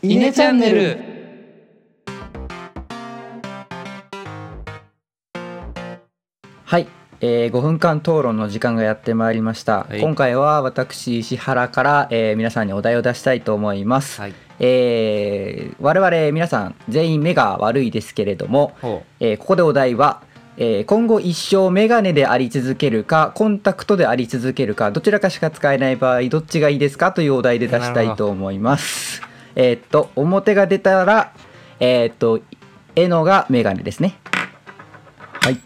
イネチャンネル。はい、えー、5分間討論の時間がやってまいりました、はい。今回は私石原から、えー皆さんにお題を出したいと思います、はい。えー我々皆さん全員目が悪いですけれども、ほえーここでお題は、えー今後一生メガネであり続けるかコンタクトであり続けるかどちらかしか使えない場合どっちがいいですかというお題で出したいと思いますえーっと表が出たらえーっと絵のがメガネですね。はい。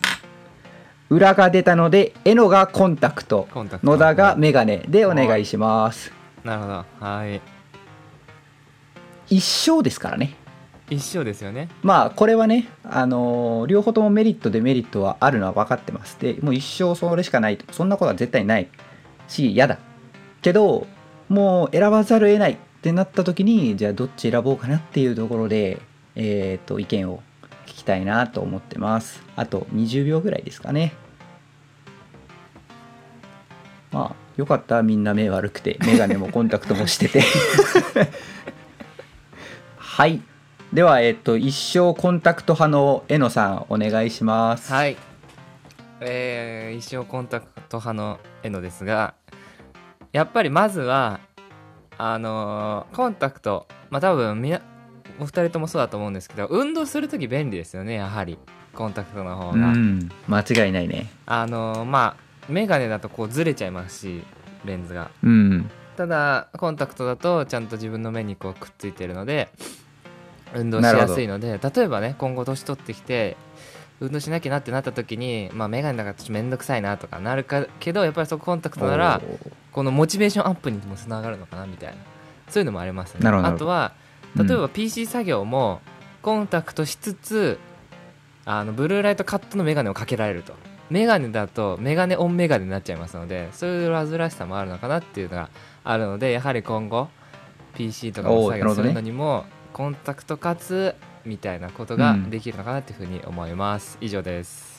裏が出たので絵のがコンタクト。クト。野田がメガネでお願いします。うなるほど。はい。一生ですからね。一緒ですよね。まあこれはね、あのー両方ともメリットデメリットはあるのは分かってます。でもう一生それしかない。とそんなことは絶対ない。し嫌だ。けどもう選ばざるを得ないってなった時にじゃあどっち選ぼうかなっていうところでえっ、と意見を聞きたいなと思ってます。あと20秒ぐらいですかね。まあよかったみんな目悪くて。眼鏡もコンタクトもしてて。はい。では、えっと、一生コンタクト派のえのさん、お願いします。はい。えー、一生コンタクト派の絵のですがやっぱりまずはあのーコンタクトまあ多分みなお二人ともそうだと思うんですけど運動する時便利ですよねやはり。コンタクトの方うが、ん、間違いないね。あのーまあメガネだとこうずれちゃいますしレンズが。うん。ただコンタクトだとちゃんと自分の目にこうくっついてるので運動しやすいので例えばね今後年取ってきて運動しなきゃなってなった時にまあメガネだからちょっと面倒くさいなとかなるかけどやっぱりそこコンタクトならこのモチベーションアップにもつながるのかなみたいな。そういうのもありますね。なるほど。あとはうん。例えば PC 作業もコンタクトしつつあのブルーライトカットのメガネをかけられると。メガネだとメガネオンメガネになっちゃいますのでそういう煩わしさもあるのかなっていうのがあるのでやはり今後 PC とかの作業するのにもコンタクトかつみたいなことができるのかなっていうふうに思います、以上です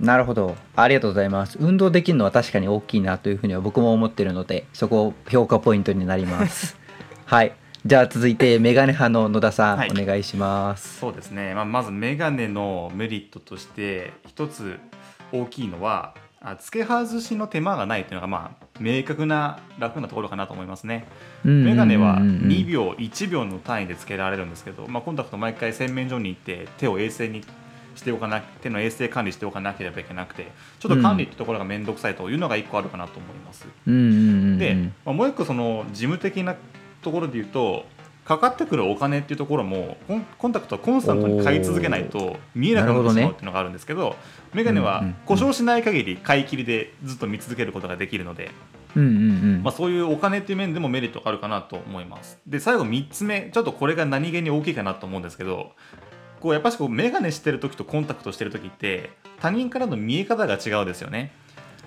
なるほど。ありがとうございます。運動できるのは確かに大きいなというふうには僕も思ってるので、そこ評価ポイントになります。はい。じゃあ続いて、メガネ派の野田さん、はいお願いします。そうですね、まあ、まずメガネのメリットとして一つ大きいのはあ付け外しの手間がないというのがまあ明確な楽なところかなと思いますね。メガネは2秒1秒の単位で付けられるんですけど、まあ、コンタクト毎回洗面所に行って手を衛生にしておかな手の衛生管理しておかなければいけなくてちょっと管理ってところが面倒くさいというのが1個あるかなと思います。で、まあ、もう一個その事務的なところで言うとかかってくるお金っていうところもコンコンタクトはコンスタントに買い続けないと見えなくなってしまうっていうのがあるんですけどメガネは故障しない限り買い切りでずっと見続けることができるので、うんうんうん。まあ、そういうお金っていう面でもメリットがあるかなと思いますで最後3つ目ちょっとこれが何気に大きいかなと思うんですけどこうやっぱしこうメガネしてる時とコンタクトしてる時って他人からの見え方が違うですよね。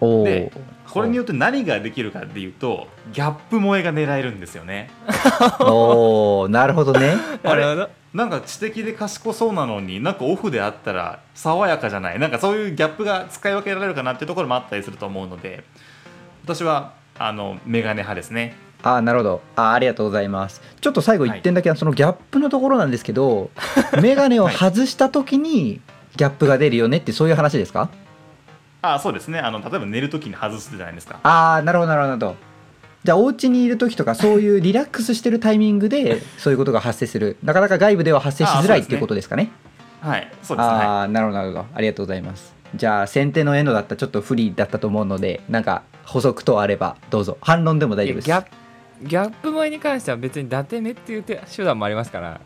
おでーこれによって何ができるかっていうとギャップ萌えが狙えるんですよね。おーなるほどね。あれなるほど。なんか知的で賢そうなのになんかオフであったら爽やかじゃない。なんかそういうギャップが使い分けられるかなっていうところもあったりすると思うので私はあのメガネ派ですねあーなるほど。あーありがとうございます。ちょっと最後1点だけ、そのギャップのところなんですけどメガネを外した時にギャップが出るよねってそういう話ですか？あそうですね。あの例えば寝るときに外すじゃないですか。ああなるほどなるほど。じゃあお家にいる時とかそういうリラックスしてるタイミングでそういうことが発生する。なかなか外部では発生しづらいっていうことですかね？はいそうですね。ああーなるほどなるほど。ありがとうございます。じゃあ先手のエノだったらちょっと不利だったと思うのでなんか補足等あればどうぞ。反論でも大丈夫ですギャップ萌えに関しては別に伊達目っていう手手段もありますから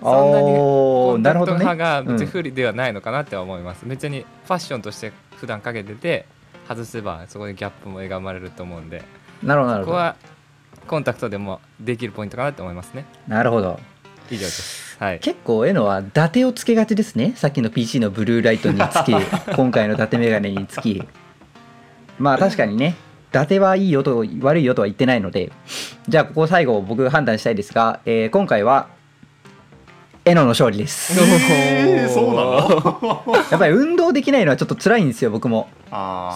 おそんなにーコンタクト派が別にうん不利ではないのかなって思います、別にファッションとして普段かけてて外せばそこでギャップも描まれると思うんでなるほどなるほど。ここはコンタクトでもできるポイントかなって思いますね。なるほど。以上です。はい。結構エノは伊達をつけがちですね。さっきの PC のブルーライトにつき 今回の伊達メガネにつき。まあ確かにね。伊達はいいよと悪いよとは言ってないのでじゃあここ最後僕判断したいですが、えー今回はエノの勝利です。えーそうなの？やっぱり運動できないのはちょっと辛いんですよ僕も。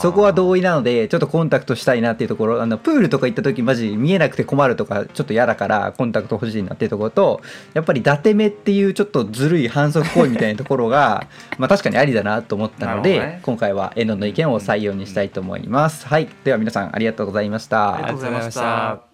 そこは同意なのでちょっとコンタクトしたいなっていうところ。あのプールとか行った時マジ見えなくて困るとかちょっと嫌だからコンタクト欲しいなっていうところとやっぱり伊達目っていうちょっとずるい反則行為みたいなところが まあ確かにありだなと思ったので、ね。今回はエノの意見を採用にしたいと思います。はい。では皆さんありがとうございました。ありがとうございました